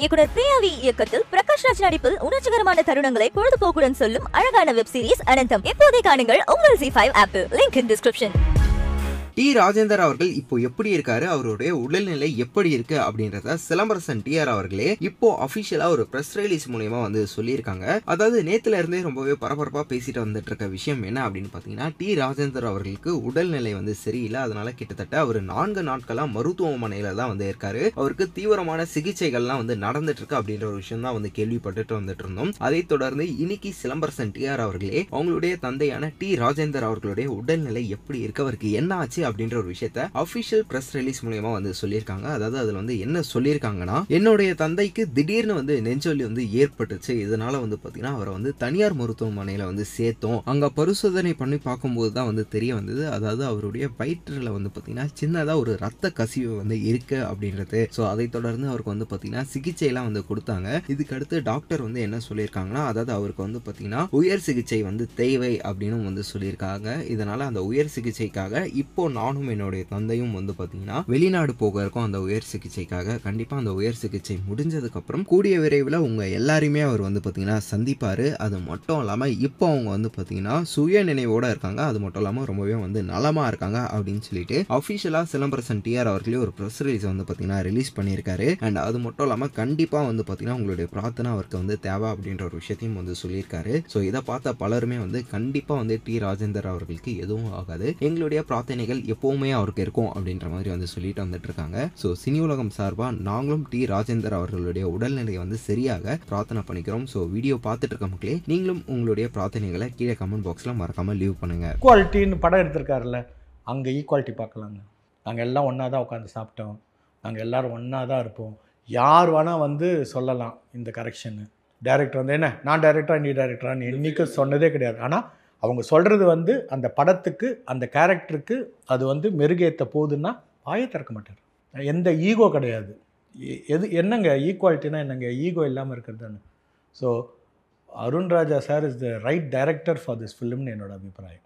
இயக்குனர் பிரியாவி இயக்கத்தில் பிரகாஷ் ராஜ் நடிப்பில் உணர்ச்சிகரமான தருணங்களை பொழுதுபோக்குடன் சொல்லும் அழகான வெப் சீரிஸ் அனந்தம். எப்போதை காணுங்கள் உங்கள் Zee five apple link in description T Rajendar அவர்கள் இப்போ எப்படி இருக்காரு? அவருடைய உடல்நிலை எப்படி இருக்கு? அப்படின்றத சிலம்பரசன் டிஆர் அவர்களே இப்போ அபிஷியலா ஒரு பிரஸ் ரிலீஸ் மூலயமா வந்து சொல்லியிருக்காங்க. அதாவது நேத்துல இருந்தே ரொம்பவே பரபரப்பா பேசிட்டு வந்துட்டு இருக்க விஷயம் என்ன அப்படின்னு பாத்தீங்கன்னா டி ராஜேந்தர் அவர்களுக்கு உடல்நிலை வந்து சரியில்லை. அதனால கிட்டத்தட்ட அவர் நான்கு நாட்களா மருத்துவமனையில தான் வந்து இருக்காரு. அவருக்கு தீவிரமான சிகிச்சைகள்லாம் வந்து நடந்துட்டு இருக்கு அப்படின்ற ஒரு விஷயம் தான் வந்து கேள்விப்பட்டுட்டு வந்துட்டு இருந்தோம் அதை தொடர்ந்து இன்னைக்கு சிலம்பரசன் டிஆர் அவர்களே அவங்களுடைய தந்தையான டி ராஜேந்தர் அவர்களுடைய உடல்நிலை எப்படி இருக்கு? அவருக்கு என்ன ஆச்சு? அப்படின்ற ஒரு விஷயத்த அபிஷியல் பிரஸ் ரிலீஸ் மூலியமா வந்து சொல்லியிருக்காங்க. அதாவது அதுல வந்து என்ன சொல்லியிருக்காங்கன்னா என்னுடைய தந்தைக்கு திடீர்னு வந்து நெஞ்சொலி வந்து ஏற்பட்டுச்சு. இதனால வந்து பாத்தீங்கன்னா அவரை வந்து தனியார் மருத்துவமனையில வந்து சேர்த்தோம். அங்க பரிசோதனை பண்ணி பார்க்கும்போது தான் வந்து தெரிய வந்தது. அதாவது அவருடைய வயிற்றுல வந்து பாத்தீங்கன்னா சின்னதா ஒரு ரத்த கசிவு வந்து இருக்கு அப்படின்றது. ஸோ அதை தொடர்ந்து அவருக்கு வந்து பாத்தீங்கன்னா சிகிச்சை எல்லாம் வந்து கொடுத்தாங்க. இதுக்கு அடுத்து டாக்டர் வந்து என்ன சொல்லியிருக்காங்கன்னா அதாவது அவருக்கு வந்து பாத்தீங்கன்னா உயர் சிகிச்சை வந்து தேவை அப்படின்னு வந்து சொல்லியிருக்காங்க. இதனால அந்த உயர் சிகிச்சைக்காக இப்போ நானும் என்னுடைய தந்தையும் வந்து பார்த்தீங்கன்னா வெளிநாடு போக இருக்கோம். அந்த உயர் சிகிச்சைக்காக கண்டிப்பாக அந்த உயர் சிகிச்சை முடிஞ்சதுக்கப்புறம் கூடிய விரைவில் உங்கள் எல்லாரையுமே அவர் வந்து பார்த்தீங்கன்னா சந்திப்பார். அது மட்டும் இல்லாமல் இப்போ அவங்க வந்து பார்த்தீங்கன்னா சுய நினைவோட இருக்காங்க. அது மட்டும் இல்லாமல் ரொம்பவே வந்து நலமாக இருக்காங்க அப்படின்னு சொல்லிட்டு அஃபிஷியலாக சிலம்பரசன் டிஆர் அவர்களே ஒரு ப்ரெஸ் ரிலீஸ் வந்து பார்த்தீங்கன்னா ரிலீஸ் பண்ணியிருக்காரு. அண்ட் அது மட்டும் இல்லாமல் கண்டிப்பாக வந்து பார்த்தீங்கன்னா உங்களுடைய பிரார்த்தனை அவருக்கு வந்து தேவை அப்படின்ற ஒரு விஷயத்தையும் வந்து சொல்லியிருக்காரு. ஸோ இதை பார்த்த பலருமே வந்து கண்டிப்பாக வந்து டி. ராஜேந்தர் அவர்களுக்கு எதுவும் ஆகாது. எங்களுடைய பிரார்த்தனைகள் எப்போவுமே அவருக்கு இருக்கும் அப்படின்ற மாதிரி வந்து சொல்லிட்டு வந்துட்டு இருக்காங்க ஸோ சினி உலகம் சார்பாக நாங்களும் டி. ராஜேந்தர் அவர்களுடைய உடல்நிலையை வந்து சரியாக பிரார்த்தனை பண்ணிக்கிறோம். ஸோ வீடியோ பார்த்துட்டு இருக்க மக்களே நீங்களும் உங்களுடைய பிரார்த்தனைகளை கீழே கமெண்ட் பாக்ஸில் மறக்காம லீவ் பண்ணுங்க. ஈக்குவாலிட்டின்னு படம் எடுத்திருக்காருல்ல அங்கே ஈக்குவாலிட்டி பார்க்கலாங்க. நாங்கள் எல்லாம் ஒன்றா தான் உட்காந்து சாப்பிட்டோம். நாங்கள் எல்லோரும் ஒன்றா தான் இருப்போம். யார் வேணால் வந்து சொல்லலாம் இந்த கரெக்ஷனு டைரக்டர் வந்து என்ன? நான் டைரக்டரா நீ டைரக்டரான்னு என்றைக்கும் சொன்னதே கிடையாது. ஆனால் அவங்க சொல்கிறது வந்து அந்த படத்துக்கு அந்த கேரக்டருக்கு அது வந்து மெருகேற்ற போகுதுன்னா வாயை திறக்க மாட்டார். எந்த ஈகோ கிடையாது. எ- எது என்னங்க ஈக்குவாலிட்டினா என்னங்க ஈகோ இல்லாமல் இருக்கிறது தானே so Arunraja sir is the right director for this ஃபிலிம்னு என்னோட அபிப்பிராயம்.